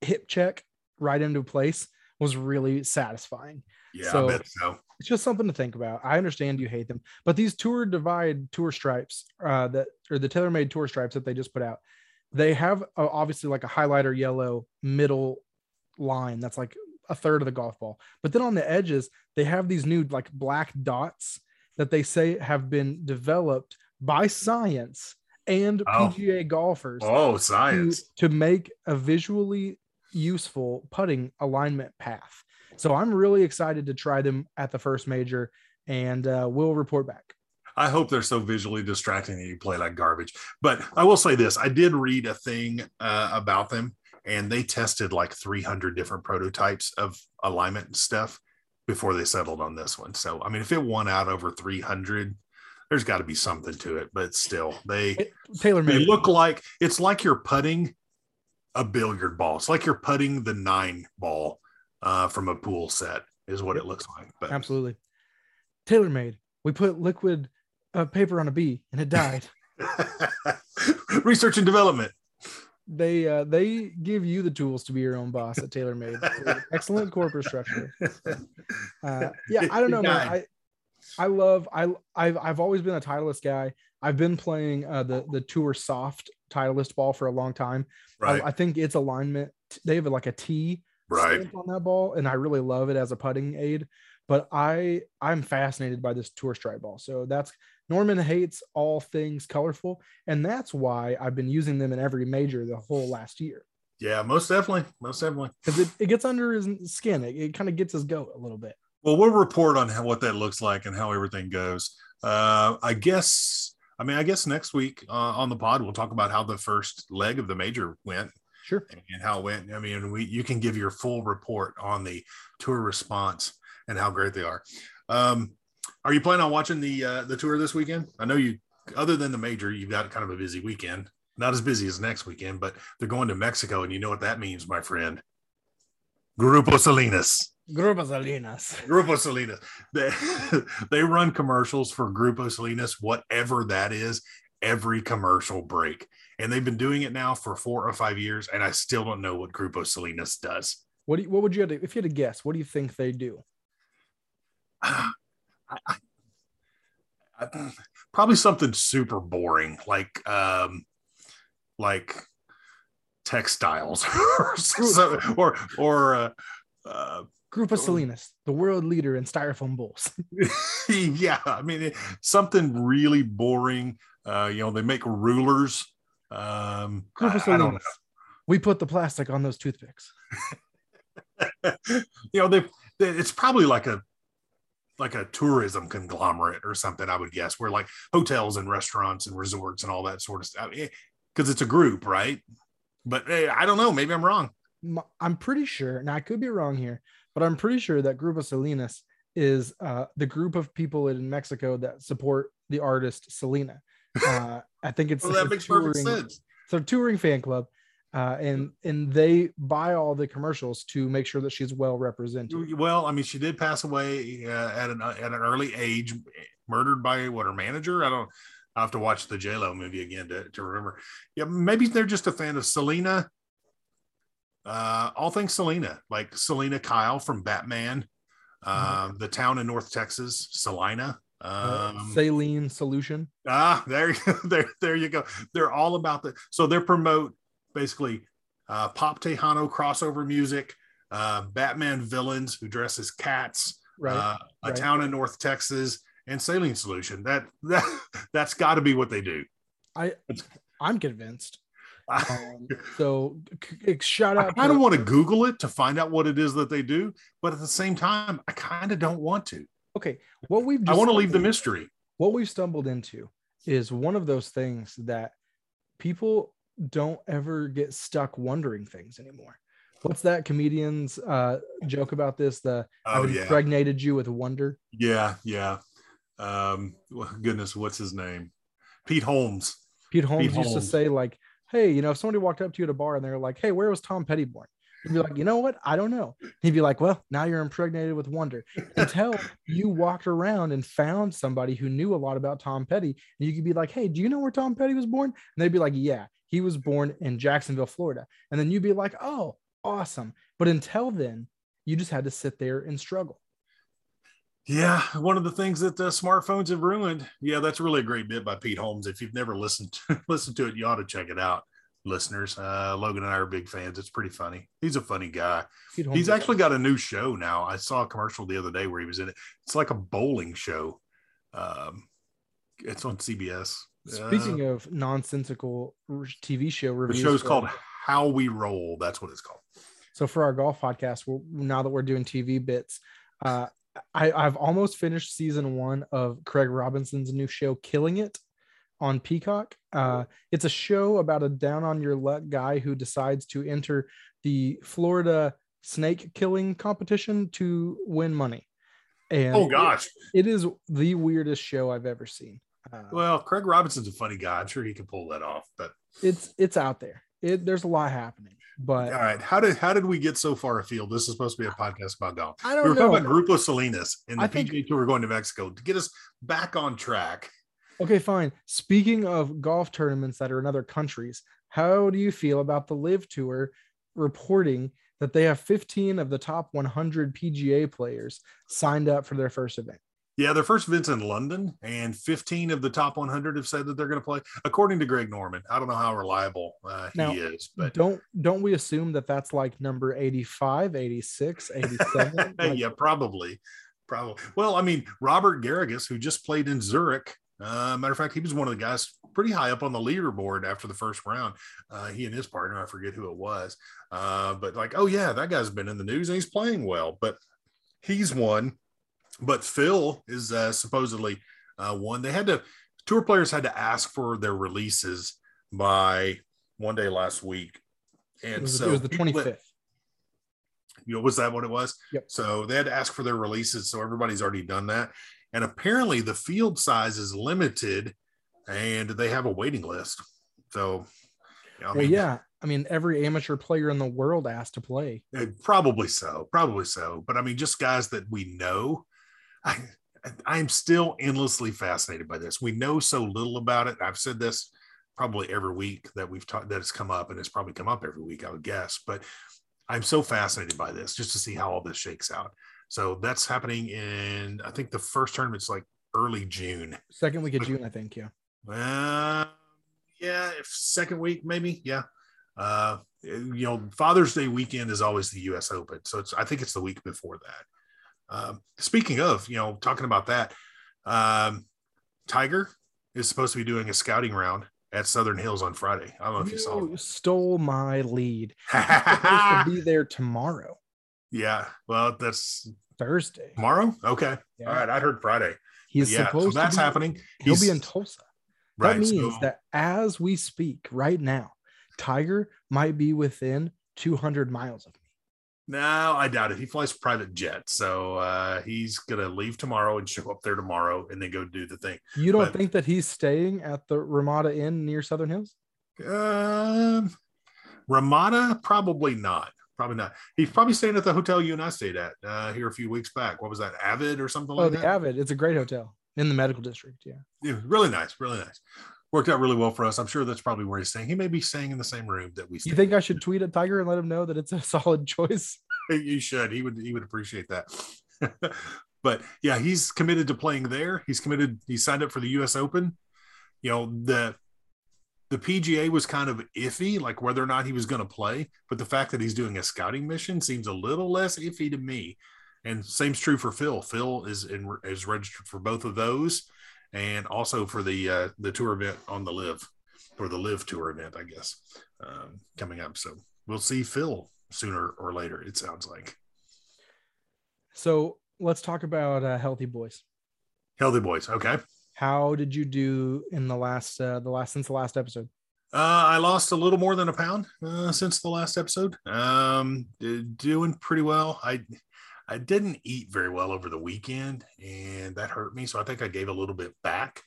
hip check right into place was really satisfying. Yeah, so- I bet so. It's just something to think about. I understand you hate them, but these tour divide tour stripes uh, that or the TaylorMade tour stripes that they just put out, they have uh, obviously like a highlighter yellow middle line that's like a third of the golf ball, but then on the edges they have these new like black dots that they say have been developed by science and Oh. PGA golfers Oh, to, science. to make a visually useful putting alignment path. So I'm really excited to try them at the first major and uh, we'll report back. I hope they're so visually distracting that you play like garbage. But I will say this: I did read a thing uh, about them, and they tested like 300 different prototypes of alignment and stuff before they settled on this one. So, I mean, if it won out over 300, there's got to be something to it. But still, they Taylor they look like it's like you're putting a billiard ball. It's like you're putting the nine ball uh, from a pool set, is what it looks like. But absolutely. Taylor made. We put liquid uh, paper on a bee and it died. research and development. they uh, they give you the tools to be your own boss at TaylorMade. Excellent corporate structure. Uh, yeah, I don't know, man. I I love I I've I've always been a Titleist guy. I've been playing uh, the the Tour Soft Titleist ball for a long time. right, I, I think its alignment. They have like a T right. on that ball, and I really love it as a putting aid. But I I'm fascinated by this Tour Stripe ball. So that's Norman hates all things colorful, and that's why I've been using them in every major the whole last year Yeah, most definitely, most definitely. because it, it gets under his skin. It, it kind of gets his goat a little bit. Well, we'll report on how what that looks like and how everything goes. Uh, I guess. I mean, I guess next week uh, on the pod we'll talk about how the first leg of the major went Sure. and how it went. I mean, we you can give your full report on the tour response and how great they are. Um, are you planning on watching the uh, the tour this weekend? I know you. Other than the major, you've got kind of a busy weekend. Not as busy as next weekend, but they're going to Mexico, and you know what that means, my friend. Grupo Salinas. Grupo Salinas. Grupo Salinas. They, they run commercials for Grupo Salinas, whatever that is, every commercial break. And they've been doing it now for four or five years, and I still don't know what Grupo Salinas does. What do you, what would you have to, if you had to guess? What do you think they do? I, I, I, probably something super boring, like um, like textiles or so, or or uh, uh, Grupo Salinas, the world leader in styrofoam bowls. yeah, I mean it, something really boring. Uh, you know, they make rulers. Um, Grupo I, I don't Salinas. We put the plastic on those toothpicks. you know, they, they it's probably like a like a tourism conglomerate or something. I would guess where like hotels and restaurants and resorts and all that sort of stuff. Because it's a group, right? But hey, I don't know. Maybe I'm wrong. I'm pretty sure, and I could be wrong here, but I'm pretty sure that Grupo Salinas is uh, the group of people in Mexico that support the artist Selena. Uh, I think it's Well, that makes touring, perfect sense. So touring fan club, uh, and and they buy all the commercials to make sure that she's well represented. Well, I mean, she did pass away uh, at an at an early age, murdered by what her manager. I don't. I have to watch the J Lo movie again to, to remember. Yeah, maybe they're just a fan of Selena. Uh, all things Selena, like Selina Kyle from Batman, um, the town in North Texas, Salina. Uh, Um, saline solution. Ah, there, there, there you go. They're all about the. So they promote basically uh, pop Tejano crossover music, uh, Batman villains who dress as cats, Right. uh, a right. town in North Texas, and saline solution. That that that's got to be what they do. I I'm convinced. Um, so c- shout I out. kind of want to Google it to find out what it is that they do, but at the same time, I kind of don't want to. Okay, what we've just I want to leave the mystery. what we've stumbled into is one of those things that people don't ever get stuck wondering things anymore. What's that comedian's uh, joke about this? The Oh I've yeah, impregnated you with wonder. yeah, yeah. Um, goodness, what's his name? Pete Holmes. Pete Holmes used to say like, "Hey, you know, if somebody walked up to you at a bar and they're like, "Hey, where was Tom Petty born?" He'd be like, "You know what? I don't know." He'd be like, "Well, now you're impregnated with wonder." Until you walked around and found somebody who knew a lot about Tom Petty, and you could be like, "Hey, do you know where Tom Petty was born?" And they'd be like, "Yeah, he was born in Jacksonville, Florida." And then you'd be like, "Oh, awesome!" But until then, you just had to sit there and struggle. Yeah, one of the things that the smartphones have ruined. Yeah, that's really a great bit by Pete Holmes. If you've never listened to listened to it, you ought to check it out, listeners. Uh, Logan and I are big fans. It's pretty funny. He's a funny guy. He's actually got a new show now. I saw a commercial the other day where he was in it. It's like a bowling show. Um, it's on CBS. Speaking Uh, of nonsensical TV show reviews, the show's for- called How We Roll. That's what it's called. So for our golf podcast, now that we're doing TV bits, uh, I, I've almost finished season one of Craig Robinson's new show, Killing It, on Peacock. Uh, it's a show about a down on your luck guy who decides to enter the Florida snake killing competition to win money. And Oh gosh. it is the weirdest show I've ever seen. Uh, Well, Craig Robinson's a funny guy. I'm sure he can pull that off. But it's it's out there. It there's a lot happening, but all right, how did how did we get so far afield? This is supposed to be a podcast about golf. I don't we were know. talking about Grupo Salinas and the I think- PGA Tour going to Mexico to get us back on track. Okay, fine. Speaking of golf tournaments that are in other countries, how do you feel about the LIV Tour reporting that they have 15 of the top 100 PGA players signed up for their first event? Yeah, their first event's in London, and 15 of the top 100 have said that they're going to play, according to Greg Norman. I don't know how reliable uh, Now, he is, but don't don't we assume that that's like number 85, 86, 87? Like, yeah, probably, probably. Well, I mean, Robert Garrigus, who just played in Zurich. Uh, matter of fact, he was one of the guys pretty high up on the leaderboard after the first round. Uh, he and his partner, I forget who it was, uh, but like, oh yeah, that guy's been in the news and he's playing well. But he's one. But Phil is uh, supposedly uh, one. They had to tour players had to ask for their releases by one day last week, and it was, so it was the that- 25th. you know, was that what it was? Yep. So they had to ask for their releases. So everybody's already done that. And apparently the field size is limited and they have a waiting list. So, I Well, mean, yeah. I mean, every amateur player in the world asked to play. Uh, Probably so, probably so. But I mean, just guys that we know. I I'm still endlessly fascinated by this. We know so little about it. I've said this probably every week that we've talked that it's come up, and it's probably come up every week, I would guess. But I'm so fascinated by this just to see how all this shakes out. So that's happening in I think the first tournament's like early June. Second week of June, I think. Yeah. Uh, yeah, if second week maybe. Yeah. Uh, you know, Father's Day weekend is always the U.S. Open, so it's I think it's the week before that. Um, speaking of, you know, talking about that, um, Tiger is supposed to be doing a scouting round at Southern Hills on Friday. I don't know if you saw. You stole my lead. Supposed to be there tomorrow, yeah, well, that's Thursday. tomorrow. Okay, Yeah. all right. I heard Friday. He's yeah, so supposed that's to be, happening. He'll be in Tulsa. right. that means so- that as we speak right now, Tiger might be within 200 miles of me. No, I doubt it. He flies private jet, so uh, he's gonna leave tomorrow and show up there tomorrow, and then go do the thing. You don't But- think that he's staying at the Ramada Inn near Southern Hills? Um, Ramada, probably not. Probably not. He's probably staying at the hotel you and I stayed at uh, here a few weeks back. What was that? Avid or something like? Oh, like the that? Avid. It's a great hotel in the medical district. Yeah. Yeah, really nice, really nice. Worked out really well for us. I'm sure that's probably where he's staying. He may be staying in the same room that we. Stayed. You think I should tweet at Tiger and let him know that it's a solid choice? you should. He would. He would appreciate that. but yeah, he's committed to playing there. He's committed. He signed up for the U.S. Open. You know the the PGA was kind of iffy, like whether or not he was going to play. But the fact that he's doing a scouting mission seems a little less iffy to me. And same's true for Phil. Phil is in, is registered for both of those, and also for the uh, the tour event on the LIV or the LIV tour event, I guess, um, coming up. So we'll see Phil sooner or later. It sounds like So let's talk about uh, Healthy Boys. healthy boys. Okay. How did you do in the last uh, the last since the last episode? Uh, I lost a little more than a pound uh, since the last episode. Um, doing pretty well. I I didn't eat very well over the weekend, and that hurt me. So I think I gave a little bit back.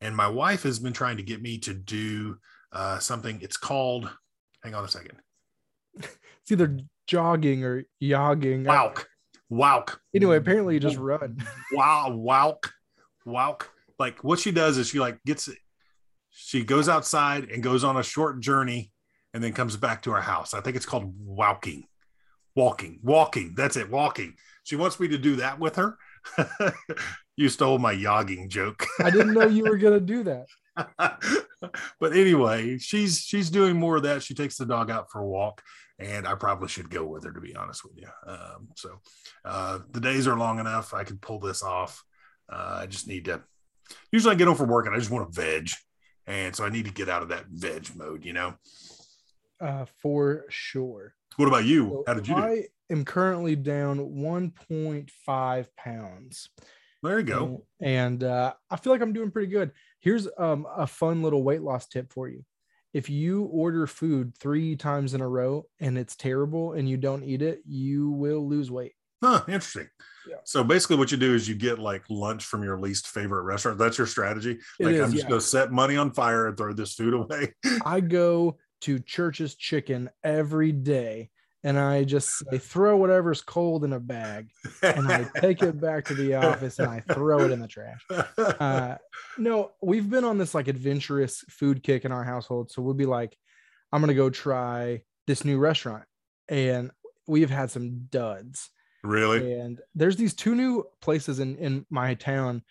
And my wife has been trying to get me to do uh, something. It's called. Hang on a second. It's either jogging or yogging. Wowk, wowk. Anyway, apparently you just run. wow, wowk, wowk. Like what she does is she like gets she goes outside and goes on a short journey and then comes back to our house. I think it's called walking. Walking, walking. That's it, walking. She wants me to do that with her. you stole my yogging joke. I didn't know you were gonna do that. but anyway, she's she's doing more of that. She takes the dog out for a walk, and I probably should go with her to be honest with you. Um, so uh, the days are long enough. I can pull this off. Uh, I just need to. Usually, I get home from work and I just want to veg, and so I need to get out of that veg mode. You know. Uh, for sure. What about you? So How did you do? I am currently down 1.5 pounds. there you go. And uh, I feel like I'm doing pretty good. Here's um, a fun little weight loss tip for you. If you order food three times in a row and it's terrible and you don't eat it, you will lose weight. Huh, interesting. Yeah. So basically, what you do is you get like lunch from your least favorite restaurant. That's your strategy. It Like is, I'm just yeah. going to set money on fire and throw this food away. I go to Church's Chicken every day and I just say, throw whatever's cold in a bag and I take it back to the office and I throw it in the trash. uh no we've been on this like adventurous food kick in our household so we'll be like i'm gonna go try this new restaurant and we've had some duds really? and there's these two new places in in my town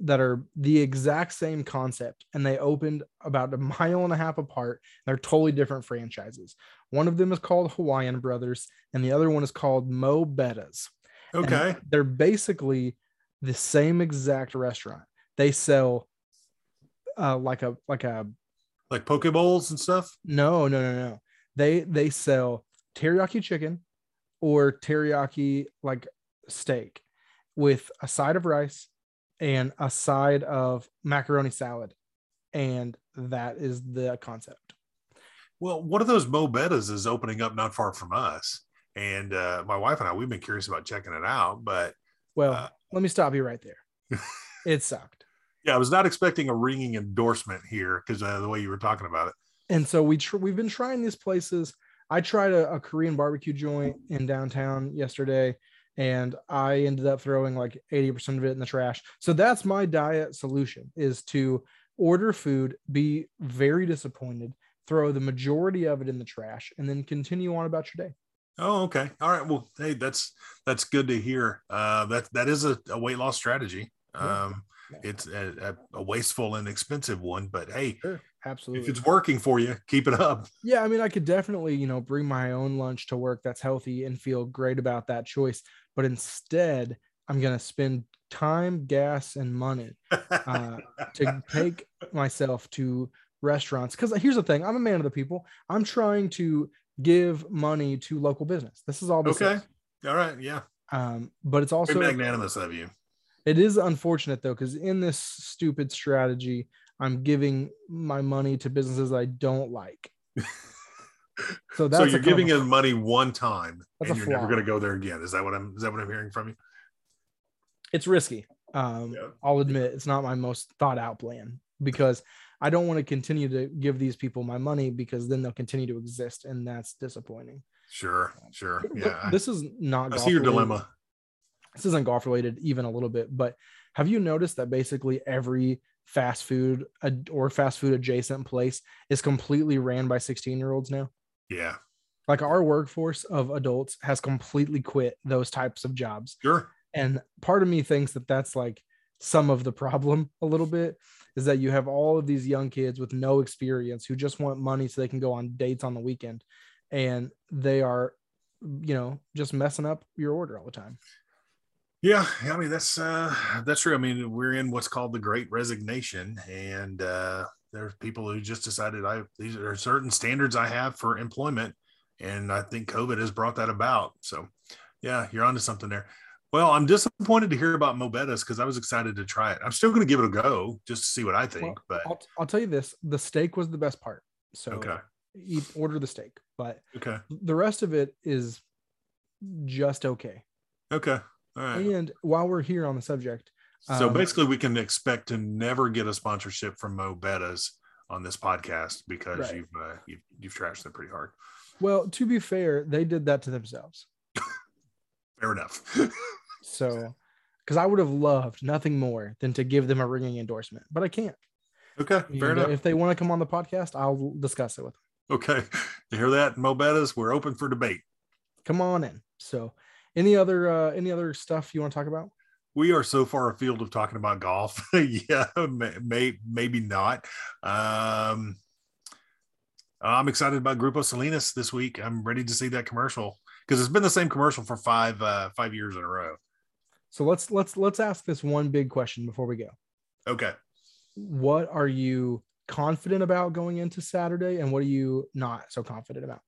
that are the exact same concept and they opened about a mile and a half apart they're totally different franchises one of them is called hawaiian brothers and the other one is called mo bettas and Okay. they're basically the same exact restaurant. They sell uh like a like a Like poke bowls and stuff. no, no, no, no. They they sell teriyaki chicken or teriyaki like steak with a side of rice and a side of macaroni salad. And that is the concept. Well, one of those Mo Bettas is opening up not far from us. And uh, my wife and I, we've been curious about checking it out. But Well, Uh, let me stop you right there. it sucked. yeah, I was not expecting a ringing endorsement here because uh, the way you were talking about it. and so we tr- we've been trying these places. I tried a, a Korean barbecue joint in downtown yesterday, and I ended up throwing like 80% of it in the trash. So that's my diet solution is to order food, be very disappointed, throw the majority of it in the trash, and then continue on about your day. Oh, okay. All right. Well, hey, that's that's good to hear. Uh, that that is a, a weight loss strategy. Yeah. Um, it's a, a, a wasteful and expensive one, but hey, Sure, absolutely. if it's working for you, keep it up. Yeah, I mean, I could definitely, you know, bring my own lunch to work that's healthy and feel great about that choice. But instead, I'm going to spend time, gas, and money uh, to take myself to restaurants. Because here's the thing I'm a man of the people. I'm trying to give money to local business. This is all this okay. is. All right. Yeah. Um, but it's Very also, magnanimous of you. it is unfortunate though, because in this stupid strategy, I'm giving my money to businesses I don't like. So that's so you're giving him money one time, That's and you're never going to go there again. Is that what I'm? Is that what I'm hearing from you? it's risky. Um, Yeah. I'll admit it's not my most thought out plan because I don't want to continue to give these people my money because then they'll continue to exist, and that's disappointing. Sure. Sure. Yeah. This is not. I see your related. dilemma. This isn't golf related even a little bit, but have you noticed that basically every fast food or fast food adjacent place is completely ran by 16 year olds now? Yeah. Like our workforce of adults has completely quit those types of jobs. Sure. and part of me thinks that that's like some of the problem a little bit is that you have all of these young kids with no experience who just want money so they can go on dates on the weekend and they are you know just messing up your order all the time Yeah, I mean that's uh that's true. I mean, we're in what's called the great resignation, and uh there's people who just decided I these are certain standards I have for employment, and I think COVID has brought that about. So yeah, you're onto something there. Well, I'm disappointed to hear about Mo Bettas because I was excited to try it. I'm still gonna give it a go just to see what I think, but I'll, I'll tell you this the steak was the best part so okay. eat order the steak but Okay. the rest of it is just okay Okay. Right. and while we're here on the subject So Um, basically, we can expect to never get a sponsorship from Mo Bettas on this podcast because Right. you've, uh, you've you've trashed them pretty hard. well to be fair they did that to themselves Fair enough. So, because I would have loved nothing more than to give them a ringing endorsement, but I can't. okay, fair And, enough. If they want to come on the podcast, I'll discuss it with them. Okay, you hear that, Mo Bettas? We're open for debate. Come on in. So, any other uh, any other stuff you want to talk about? We are so far afield of talking about golf. yeah, may, may maybe not. Um, I'm excited about Grupo Salinas this week. I'm ready to see that commercial because it's been the same commercial for five uh, five years in a row. So let's let's let's ask this one big question before we go. Okay. What are you confident about going into Saturday, and what are you not so confident about?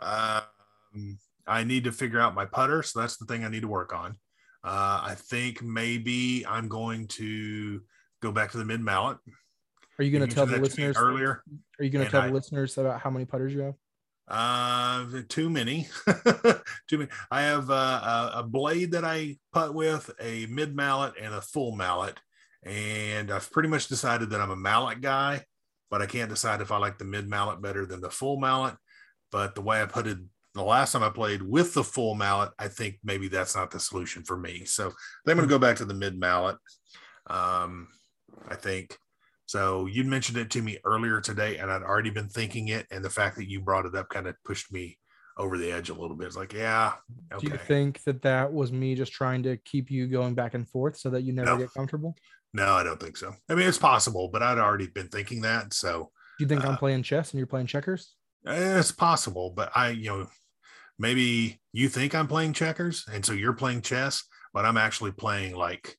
Um, I need to figure out my putter, so that's the thing I need to work on. Uh, I think maybe I'm going to go back to the mid mallet. Are you going to tell the listeners earlier? Are you going to tell I- the listeners about how many putters you have? Uh, too many. too many. I have uh, a, a blade that I putt with, a mid mallet, and a full mallet, and I've pretty much decided that I'm a mallet guy, but I can't decide if I like the mid mallet better than the full mallet. But the way I put it the last time I played with the full mallet, I think maybe that's not the solution for me. So I'm going to go back to the mid mallet. Um, I think. So you mentioned it to me earlier today, and I'd already been thinking it, and the fact that you brought it up kind of pushed me over the edge a little bit. It's like, yeah, okay. Do you think that that was me just trying to keep you going back and forth so that you never No. get comfortable? no, I don't think so. I mean, it's possible, but I'd already been thinking that, so Do you think Uh, I'm playing chess and you're playing checkers? it's possible. But I, you know, maybe you think I'm playing checkers, and so you're playing chess, but I'm actually playing like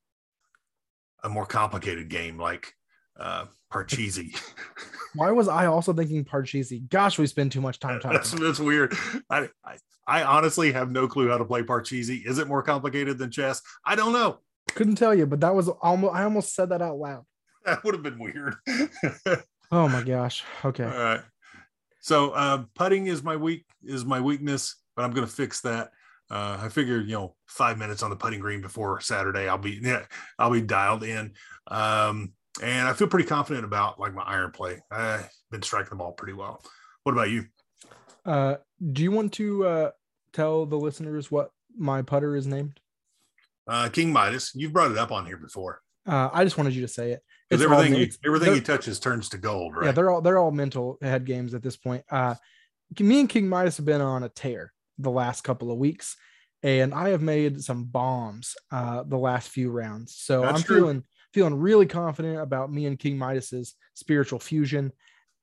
a more complicated game, like uh Parcheesi. Why was I also thinking Parcheesi? Gosh, we spend too much time talking. that's that's weird. I, I I honestly have no clue how to play Parcheesi. Is it more complicated than chess? I don't know. Couldn't tell you, but that was almost I almost said that out loud. That would have been weird. Oh my gosh. Okay. All right. So uh, putting is my weak is my weakness, but I'm going to fix that. Uh, I figure you know five minutes on the putting green before Saturday, I'll be yeah, I'll be dialed in. Um, and I feel pretty confident about like my iron play. I've been striking the ball pretty well. What about you? Uh, do you want to uh, tell the listeners what my putter is named? Uh, King Midas. You've brought it up on here before. Uh, I just wanted you to say it. Because all everything, men- he, everything he touches turns to gold, right? Yeah, they're all they're all mental head games at this point. Uh, me and King Midas have been on a tear the last couple of weeks, and I have made some bombs uh, the last few rounds. So That's I'm true. feeling feeling really confident about me and King Midas's spiritual fusion,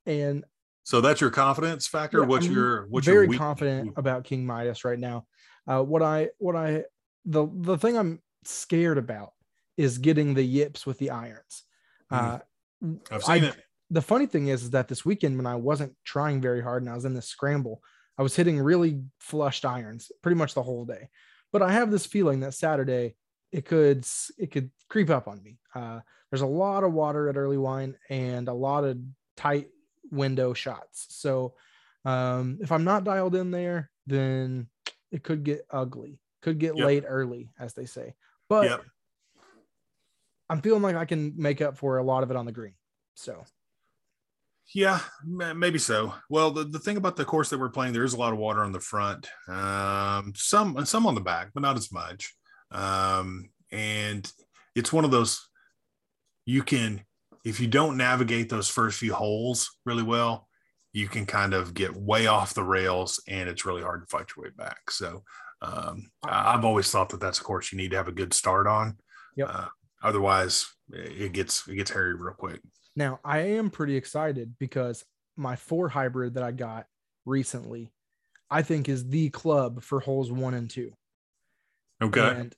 and so that's your confidence factor. Yeah, what's I'm your what's very your confident about King Midas right now. Uh, what I what I the the thing I'm scared about is getting the yips with the irons. Uh, I've I- seen it. the funny thing is, is that this weekend when I wasn't trying very hard and I was in this scramble, I was hitting really flushed irons pretty much the whole day. But I have this feeling that Saturday it could it could creep up on me. Uh, there's a lot of water at Earlywine and a lot of tight window shots. So um, if I'm not dialed in there, then it could get ugly. Could get Yep. late early, as they say. But Yep. I'm feeling like I can make up for a lot of it on the green. So Yeah, maybe so. Well, the, the thing about the course that we're playing, there is a lot of water on the front, um, some some on the back, but not as much. Um, and it's one of those you can, if you don't navigate those first few holes really well, you can kind of get way off the rails, and it's really hard to fight your way back. So, um, I've always thought that that's a course you need to have a good start on. Yep. Uh, otherwise, it gets it gets hairy real quick. Now, I am pretty excited because my four hybrid that I got recently, I think is the club for holes one and two. Okay. And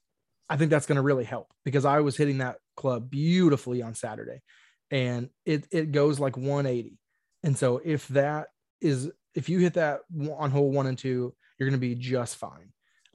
I think that's going to really help because I was hitting that club beautifully on Saturday and it, it goes like 180. And so if that is, if you hit that on hole one and two, you're going to be just fine.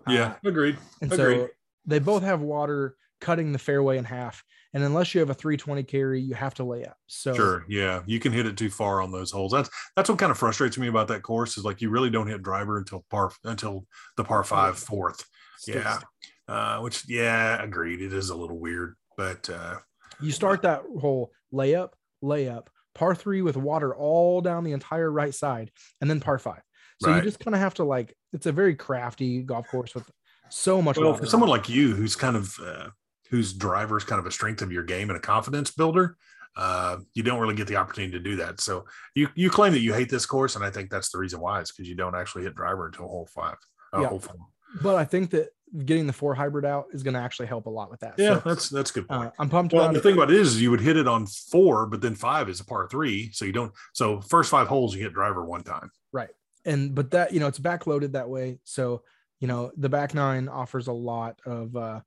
Yeah, Uh, agreed. and Agreed. so they both have water cutting the fairway in half. And unless you have a 320 carry, you have to lay up. So Sure. Yeah. You can hit it too far on those holes. That's that's what kind of frustrates me about that course is like you really don't hit driver until par until the par five fourth. Yeah. Uh, which yeah, agreed. It is a little weird, but uh You start that hole layup, layup, par three with water all down the entire right side, and then par five. So Right. you just kind of have to like, it's a very crafty golf course with so much well for someone like you who's kind of uh whose driver is kind of a strength of your game and a confidence builder, uh, you don't really get the opportunity to do that. So you you claim that you hate this course, and I think that's the reason why is because you don't actually hit driver until hole five. Uh, Yeah. hole four. but I think that getting the four hybrid out is going to actually help a lot with that. Yeah, So, that's that's a good point. uh, I'm pumped Well, the it. thing about it is you would hit it on four, but then five is a par three. So you don't, so first five holes, you hit driver one time. Right, and but that you know it's backloaded that way so you know the back nine offers a lot of uh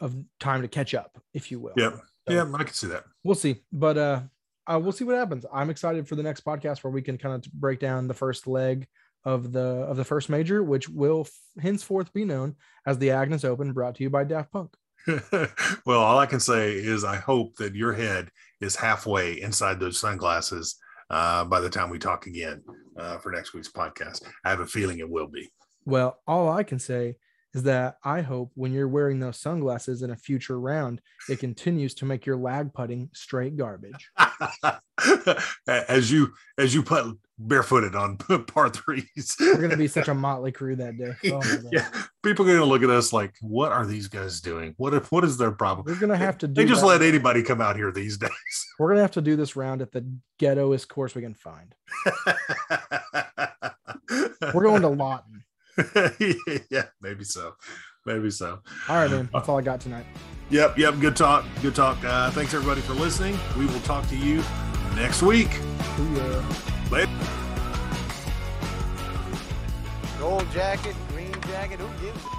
of time to catch up if you will Yeah. So, Yeah, I can see that. we'll see but uh, uh we'll see what happens i'm excited for the next podcast where we can kind of break down the first leg of the of the first major which will f- henceforth be known as the agnes open brought to you by daft punk well, all I can say is I hope that your head is halfway inside those sunglasses uh, by the time we talk again uh, for next week's podcast. I have a feeling it will be. well all i can say is that i hope when you're wearing those sunglasses in a future round it continues to make your lag putting straight garbage as you as you put barefooted on par threes. we're gonna be such a motley crew that day oh my God. yeah, people are going to look at us like, "What are these guys doing? What if, what is their problem?" We're gonna have to do. They just let anybody come out here these days. We're gonna have to do this round at the ghettoest course we can find. We're going to Lawton. yeah, maybe so. Maybe so. All right, man. That's all I got tonight. Yep, yep. Good talk. Good talk. Uh, thanks everybody for listening. We will talk to you next week. Booyah. Later. Gold jacket, green jacket, who gives a